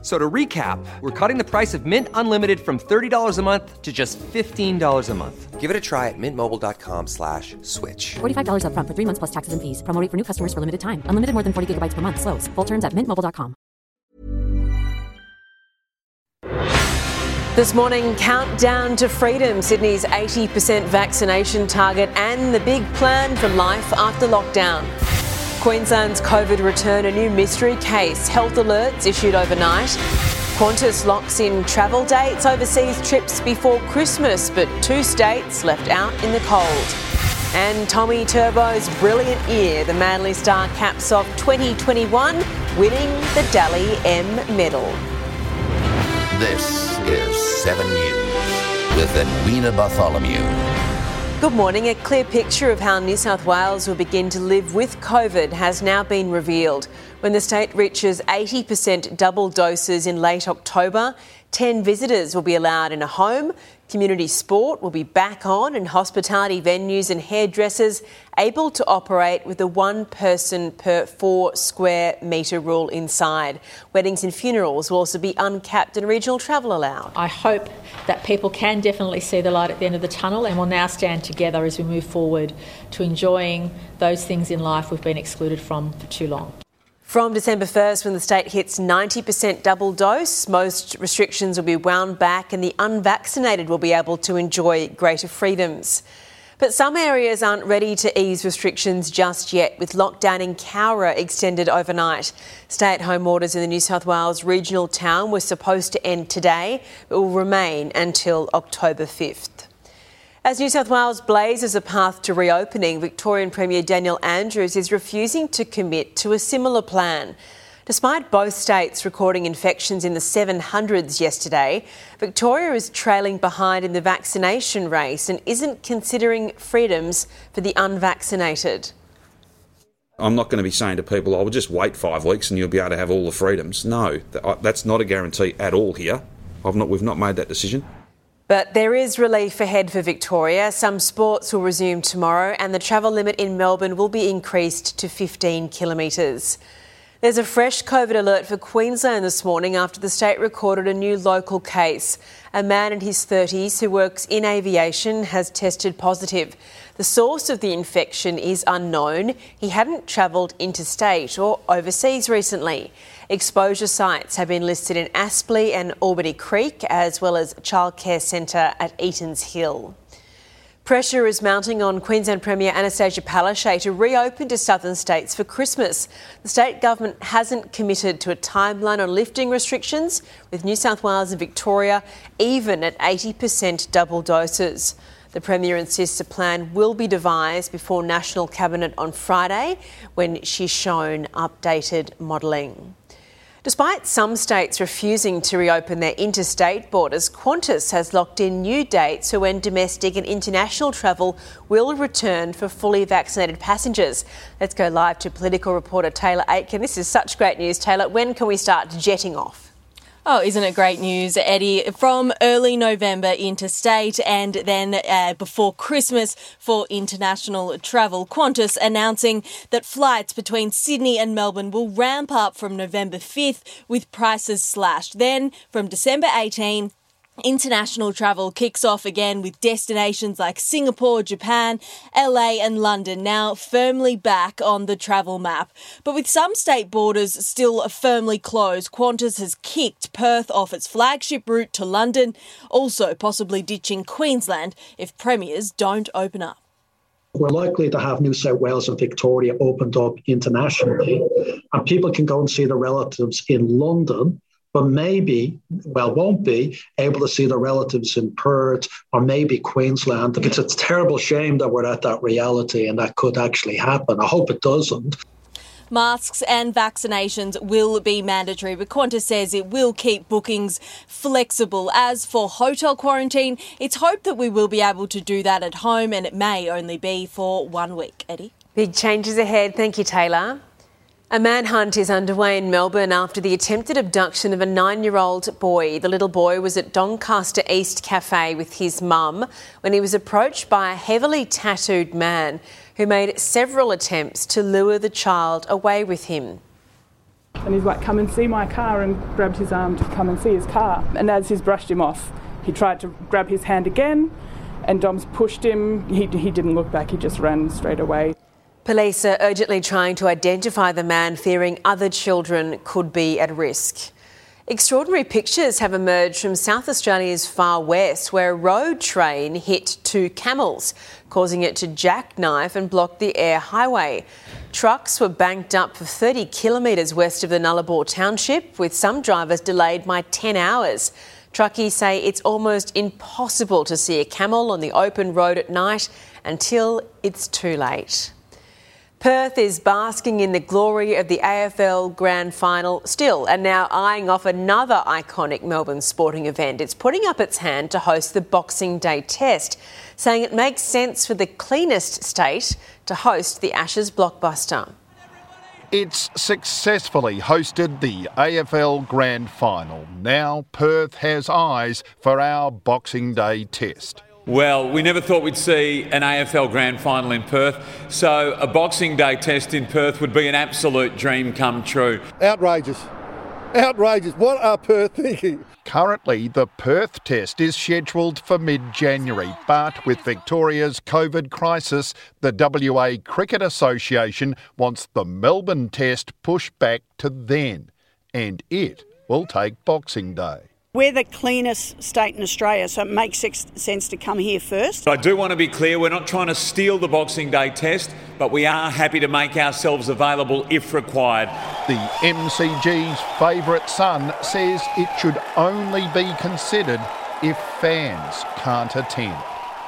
So to recap, we're cutting the price of Mint Unlimited from $30 a month to just $15 a month. Give it a try at mintmobile.com slash switch. $45 upfront for three months plus taxes and fees. Promo for new customers for limited time. Unlimited more than 40 gigabytes per month. Slows. Full terms at mintmobile.com. This morning, countdown to freedom, Sydney's 80% vaccination target, and the big plan for life after lockdown. Queensland's COVID return, a new mystery case, health alerts issued overnight. Qantas locks in travel dates, overseas trips before Christmas, but two states left out in the cold. And Tommy Turbo's brilliant year, the Manly star caps off 2021, winning the Dally M medal. This is 7 News with Edwina Bartholomew. Good morning. A clear picture of how New South Wales will begin to live with COVID has now been revealed. When the state reaches 80% double doses in late October, 10 visitors will be allowed in a home. Community sport will be back on, and hospitality venues and hairdressers able to operate with a one person per four square metre rule inside. Weddings and funerals will also be uncapped and regional travel allowed. I hope that people can definitely see the light at the end of the tunnel and will now stand together as we move forward to enjoying those things in life we've been excluded from for too long. From December 1st, when the state hits 90% double dose, most restrictions will be wound back and the unvaccinated will be able to enjoy greater freedoms. But some areas aren't ready to ease restrictions just yet, with lockdown in Cowra extended overnight. Stay at home orders in the New South Wales regional town were supposed to end today, but will remain until October 5th. As New South Wales blazes a path to reopening, Victorian Premier Daniel Andrews is refusing to commit to a similar plan. Despite both states recording infections in the 700s yesterday, Victoria is trailing behind in the vaccination race and isn't considering freedoms for the unvaccinated. I'm not going to be saying to people, "I will just wait five weeks and you'll be able to have all the freedoms." No, that's not a guarantee at all here. Not, we've not made that decision. But there is relief ahead for Victoria. Some sports will resume tomorrow, and the travel limit in Melbourne will be increased to 15 kilometres. There's a fresh COVID alert for Queensland this morning after the state recorded a new local case. A man in his 30s who works in aviation has tested positive. The source of the infection is unknown. He hadn't travelled interstate or overseas recently. Exposure sites have been listed in Aspley and Albany Creek, as well as childcare centre at Eaton's Hill. Pressure is mounting on Queensland Premier Annastacia Palaszczuk eh, to reopen to southern states for Christmas. The state government hasn't committed to a timeline on lifting restrictions, with New South Wales and Victoria even at 80% double doses. The Premier insists a plan will be devised before National Cabinet on Friday when she's shown updated modelling. Despite some states refusing to reopen their interstate borders, Qantas has locked in new dates for when domestic and international travel will return for fully vaccinated passengers. Let's go live to political reporter Taylor Aitken. This is such great news, Taylor. When can we start jetting off? Oh, isn't it great news, Eddie? From early November interstate and then uh, before Christmas for international travel. Qantas announcing that flights between Sydney and Melbourne will ramp up from November 5th with prices slashed. Then from December 18, International travel kicks off again with destinations like Singapore, Japan, LA, and London now firmly back on the travel map. But with some state borders still firmly closed, Qantas has kicked Perth off its flagship route to London, also possibly ditching Queensland if premiers don't open up. We're likely to have New South Wales and Victoria opened up internationally, and people can go and see their relatives in London but maybe, well, won't be able to see their relatives in Perth or maybe Queensland. It's a terrible shame that we're at that reality and that could actually happen. I hope it doesn't. Masks and vaccinations will be mandatory, but Qantas says it will keep bookings flexible. As for hotel quarantine, it's hoped that we will be able to do that at home and it may only be for one week. Eddie? Big changes ahead. Thank you, Taylor. A manhunt is underway in Melbourne after the attempted abduction of a nine year old boy. The little boy was at Doncaster East Cafe with his mum when he was approached by a heavily tattooed man who made several attempts to lure the child away with him. And he's like, Come and see my car, and grabbed his arm to come and see his car. And as he's brushed him off, he tried to grab his hand again, and Dom's pushed him. He, he didn't look back, he just ran straight away. Police are urgently trying to identify the man, fearing other children could be at risk. Extraordinary pictures have emerged from South Australia's far west, where a road train hit two camels, causing it to jackknife and block the Eyre Highway. Trucks were banked up for 30 kilometres west of the Nullarbor township, with some drivers delayed by 10 hours. Truckies say it's almost impossible to see a camel on the open road at night until it's too late. Perth is basking in the glory of the AFL Grand Final still and now eyeing off another iconic Melbourne sporting event. It's putting up its hand to host the Boxing Day Test, saying it makes sense for the cleanest state to host the Ashes blockbuster. It's successfully hosted the AFL Grand Final. Now Perth has eyes for our Boxing Day Test. Well, we never thought we'd see an AFL Grand Final in Perth, so a Boxing Day test in Perth would be an absolute dream come true. Outrageous. Outrageous. What are Perth thinking? Currently, the Perth test is scheduled for mid January, but with Victoria's COVID crisis, the WA Cricket Association wants the Melbourne test pushed back to then, and it will take Boxing Day. We're the cleanest state in Australia, so it makes sense to come here first. I do want to be clear we're not trying to steal the Boxing Day test, but we are happy to make ourselves available if required. The MCG's favourite son says it should only be considered if fans can't attend.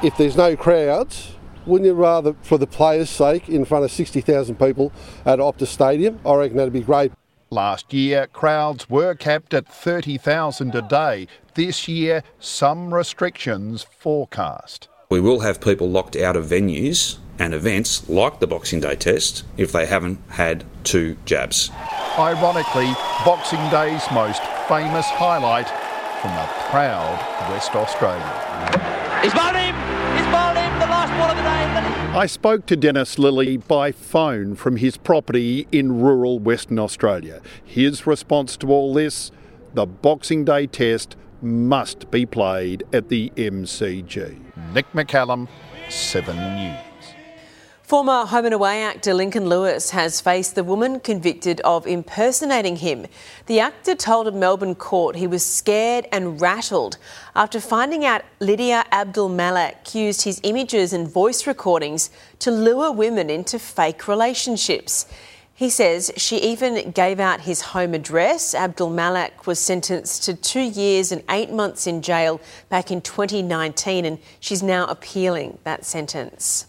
If there's no crowds, wouldn't you rather, for the players' sake, in front of 60,000 people at Optus Stadium? I reckon that'd be great. Last year, crowds were capped at 30,000 a day. This year, some restrictions forecast. We will have people locked out of venues and events like the Boxing Day test if they haven't had two jabs. Ironically, Boxing Day's most famous highlight from a proud West Australia. He's bowled him! I spoke to Dennis Lillee by phone from his property in rural Western Australia. His response to all this the Boxing Day test must be played at the MCG. Nick McCallum, 7 News. Former Home and Away actor Lincoln Lewis has faced the woman convicted of impersonating him. The actor told a Melbourne court he was scared and rattled after finding out Lydia Abdelmalek used his images and voice recordings to lure women into fake relationships. He says she even gave out his home address. Abdelmalek was sentenced to two years and eight months in jail back in 2019, and she's now appealing that sentence.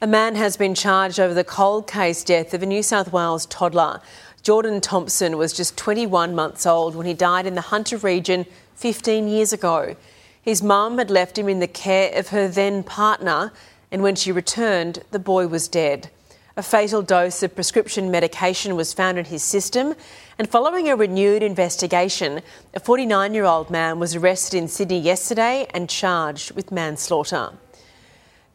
A man has been charged over the cold case death of a New South Wales toddler. Jordan Thompson was just 21 months old when he died in the Hunter region 15 years ago. His mum had left him in the care of her then partner, and when she returned, the boy was dead. A fatal dose of prescription medication was found in his system, and following a renewed investigation, a 49 year old man was arrested in Sydney yesterday and charged with manslaughter.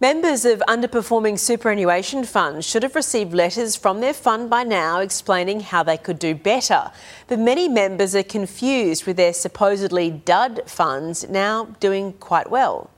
Members of underperforming superannuation funds should have received letters from their fund by now explaining how they could do better. But many members are confused with their supposedly dud funds now doing quite well.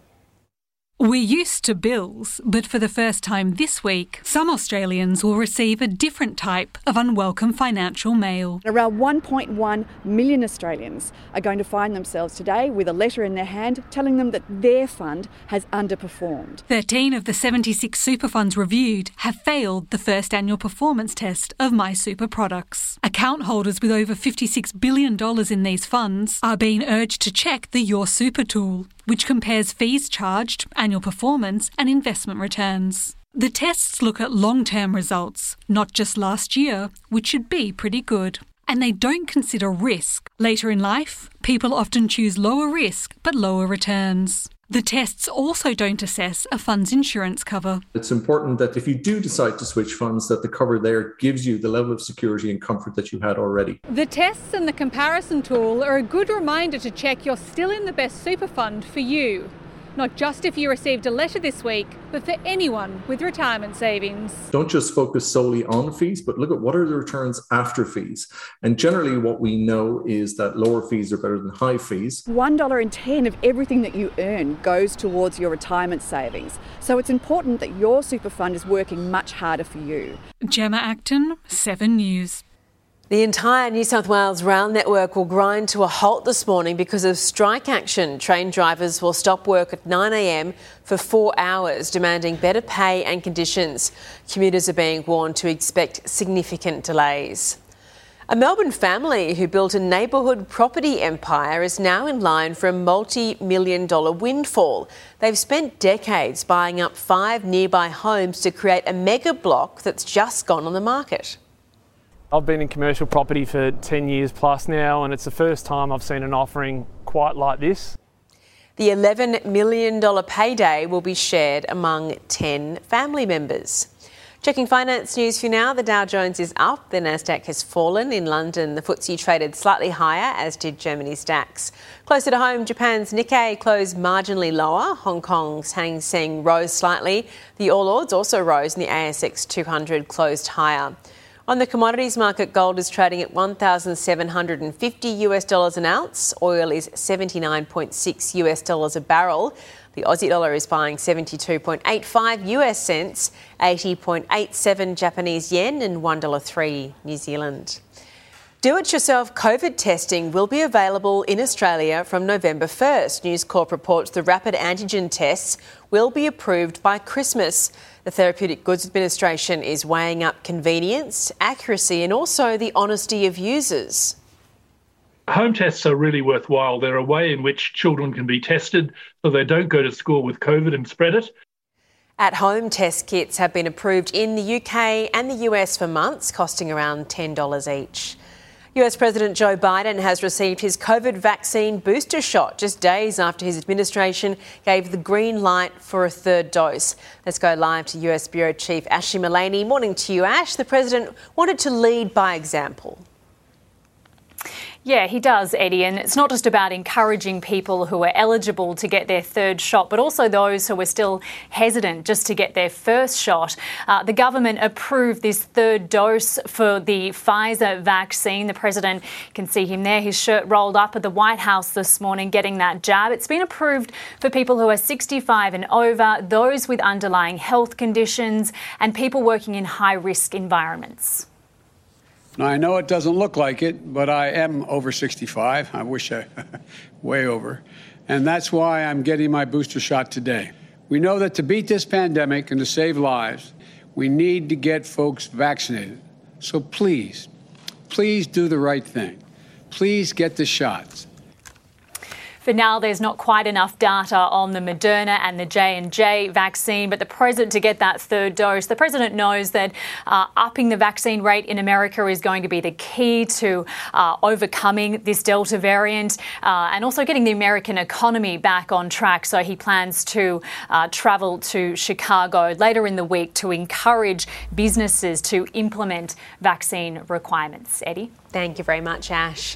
We're used to bills, but for the first time this week, some Australians will receive a different type of unwelcome financial mail. Around 1.1 million Australians are going to find themselves today with a letter in their hand telling them that their fund has underperformed. 13 of the 76 super funds reviewed have failed the first annual performance test of My Super products. Account holders with over $56 billion in these funds are being urged to check the Your Super tool which compares fees charged, annual performance, and investment returns. The tests look at long term results, not just last year, which should be pretty good. And they don't consider risk. Later in life, people often choose lower risk but lower returns. The tests also don't assess a fund's insurance cover. It's important that if you do decide to switch funds, that the cover there gives you the level of security and comfort that you had already. The tests and the comparison tool are a good reminder to check you're still in the best super fund for you not just if you received a letter this week, but for anyone with retirement savings. Don't just focus solely on fees, but look at what are the returns after fees. And generally, what we know is that lower fees are better than high fees. $1.10 of everything that you earn goes towards your retirement savings. So it's important that your super fund is working much harder for you. Gemma Acton, 7 News. The entire New South Wales rail network will grind to a halt this morning because of strike action. Train drivers will stop work at 9am for four hours, demanding better pay and conditions. Commuters are being warned to expect significant delays. A Melbourne family who built a neighbourhood property empire is now in line for a multi million dollar windfall. They've spent decades buying up five nearby homes to create a mega block that's just gone on the market. I've been in commercial property for 10 years plus now, and it's the first time I've seen an offering quite like this. The $11 million payday will be shared among 10 family members. Checking finance news for now, the Dow Jones is up, the Nasdaq has fallen. In London, the FTSE traded slightly higher, as did Germany's DAX. Closer to home, Japan's Nikkei closed marginally lower. Hong Kong's Hang Seng rose slightly. The All Ords also rose, and the ASX 200 closed higher. On the commodities market, gold is trading at 1,750 US dollars an ounce. Oil is 79.6 US dollars a barrel. The Aussie dollar is buying 72.85 US cents, 80.87 Japanese yen, and $1.03 New Zealand. Do it yourself COVID testing will be available in Australia from November 1st. News Corp reports the rapid antigen tests will be approved by Christmas. The Therapeutic Goods Administration is weighing up convenience, accuracy, and also the honesty of users. Home tests are really worthwhile. They're a way in which children can be tested so they don't go to school with COVID and spread it. At home test kits have been approved in the UK and the US for months, costing around $10 each. US President Joe Biden has received his COVID vaccine booster shot just days after his administration gave the green light for a third dose. Let's go live to US Bureau Chief Ashley Mullaney. Morning to you, Ash. The President wanted to lead by example. Yeah, he does, Eddie. And it's not just about encouraging people who are eligible to get their third shot, but also those who are still hesitant just to get their first shot. Uh, the government approved this third dose for the Pfizer vaccine. The president can see him there, his shirt rolled up at the White House this morning getting that jab. It's been approved for people who are 65 and over, those with underlying health conditions, and people working in high risk environments. Now, I know it doesn't look like it, but I am over 65. I wish I, way over. And that's why I'm getting my booster shot today. We know that to beat this pandemic and to save lives, we need to get folks vaccinated. So please, please do the right thing. Please get the shots. For now, there's not quite enough data on the Moderna and the J&J vaccine, but the president to get that third dose, the president knows that uh, upping the vaccine rate in America is going to be the key to uh, overcoming this Delta variant uh, and also getting the American economy back on track. So he plans to uh, travel to Chicago later in the week to encourage businesses to implement vaccine requirements. Eddie? Thank you very much, Ash.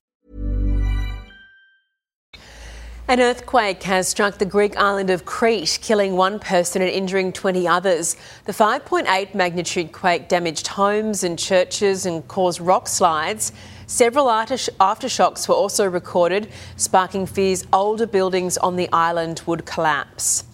An earthquake has struck the Greek island of Crete, killing one person and injuring 20 others. The 5.8 magnitude quake damaged homes and churches and caused rock slides. Several aftershocks were also recorded, sparking fears older buildings on the island would collapse.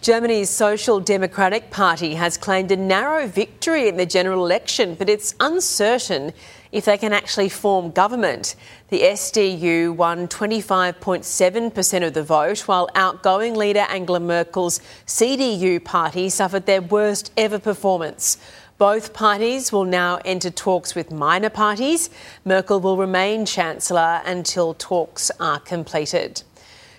Germany's Social Democratic Party has claimed a narrow victory in the general election, but it's uncertain if they can actually form government. The SDU won 25.7% of the vote, while outgoing leader Angela Merkel's CDU party suffered their worst ever performance. Both parties will now enter talks with minor parties. Merkel will remain Chancellor until talks are completed.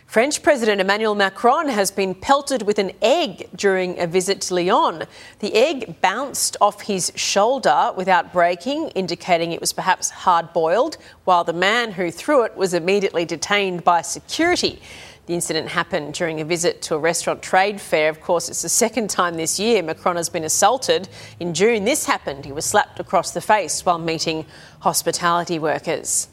French President Emmanuel Macron has been pelted with an egg during a visit to Lyon. The egg bounced off his shoulder without breaking, indicating it was perhaps hard boiled, while the man who threw it was immediately detained by security. The incident happened during a visit to a restaurant trade fair. Of course, it's the second time this year Macron has been assaulted. In June, this happened. He was slapped across the face while meeting hospitality workers.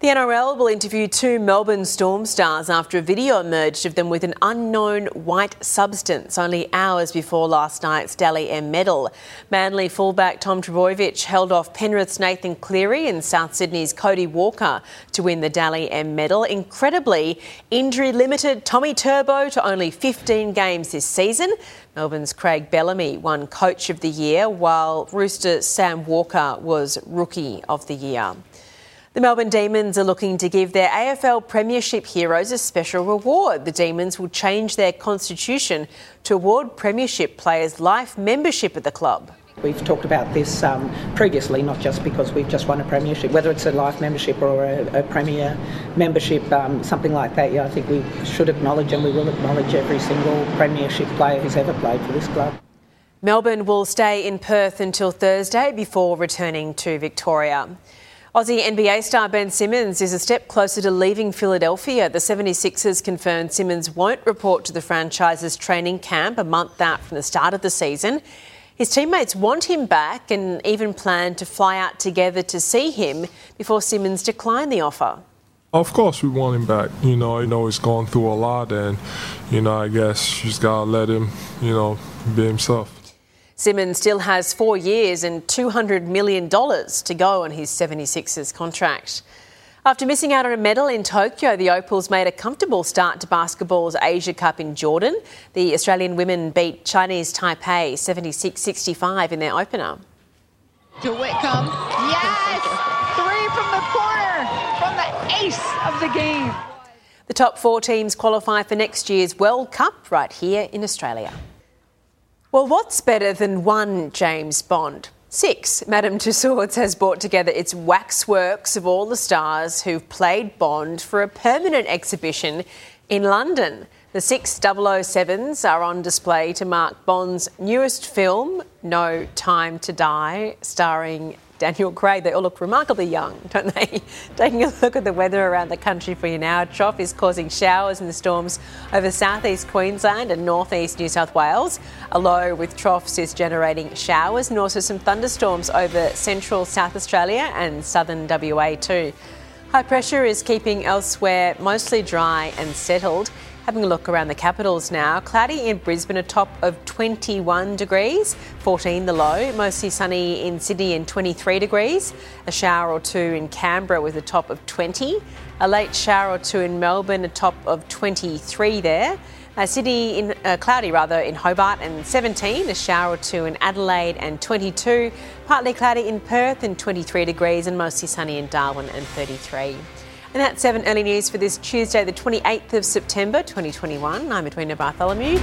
The NRL will interview two Melbourne Storm stars after a video emerged of them with an unknown white substance only hours before last night's Dally M medal. Manly fullback Tom Trbojevic held off Penrith's Nathan Cleary and South Sydney's Cody Walker to win the Dally M medal. Incredibly, injury limited Tommy Turbo to only 15 games this season. Melbourne's Craig Bellamy won Coach of the Year, while Rooster Sam Walker was Rookie of the Year. The Melbourne Demons are looking to give their AFL Premiership heroes a special reward. The Demons will change their constitution to award Premiership players life membership at the club. We've talked about this um, previously, not just because we've just won a premiership, whether it's a life membership or a, a premier membership, um, something like that. Yeah, I think we should acknowledge and we will acknowledge every single premiership player who's ever played for this club. Melbourne will stay in Perth until Thursday before returning to Victoria. Aussie NBA star Ben Simmons is a step closer to leaving Philadelphia. The 76ers confirmed Simmons won't report to the franchise's training camp a month out from the start of the season. His teammates want him back and even plan to fly out together to see him before Simmons declined the offer. Of course, we want him back. You know, I know he's gone through a lot, and you know, I guess you just gotta let him, you know, be himself. Simmons still has four years and $200 million to go on his 76ers contract. After missing out on a medal in Tokyo, the Opals made a comfortable start to basketball's Asia Cup in Jordan. The Australian women beat Chinese Taipei 76 65 in their opener. To Whitcomb. Yes! Three from the corner from the ace of the game. The top four teams qualify for next year's World Cup right here in Australia. Well, what's better than one James Bond? Six. Madame Tussauds has brought together its waxworks of all the stars who've played Bond for a permanent exhibition in London. The six 007s are on display to mark Bond's newest film, No Time to Die, starring Daniel Craig. They all look remarkably young, don't they? Taking a look at the weather around the country for you now. Trough is causing showers and storms over southeast Queensland and northeast New South Wales. A low with troughs is generating showers and also some thunderstorms over central South Australia and southern WA too. High pressure is keeping elsewhere mostly dry and settled. Having a look around the capitals now. Cloudy in Brisbane, a top of 21 degrees, 14 the low. Mostly sunny in Sydney and 23 degrees. A shower or two in Canberra with a top of 20. A late shower or two in Melbourne, a top of 23 there. Uh, Sydney in uh, cloudy rather in Hobart and 17, a shower or two in Adelaide and 22, partly cloudy in Perth and 23 degrees and mostly sunny in Darwin and 33. And that's 7 early news for this Tuesday, the 28th of September 2021. I'm Edwina Bartholomew.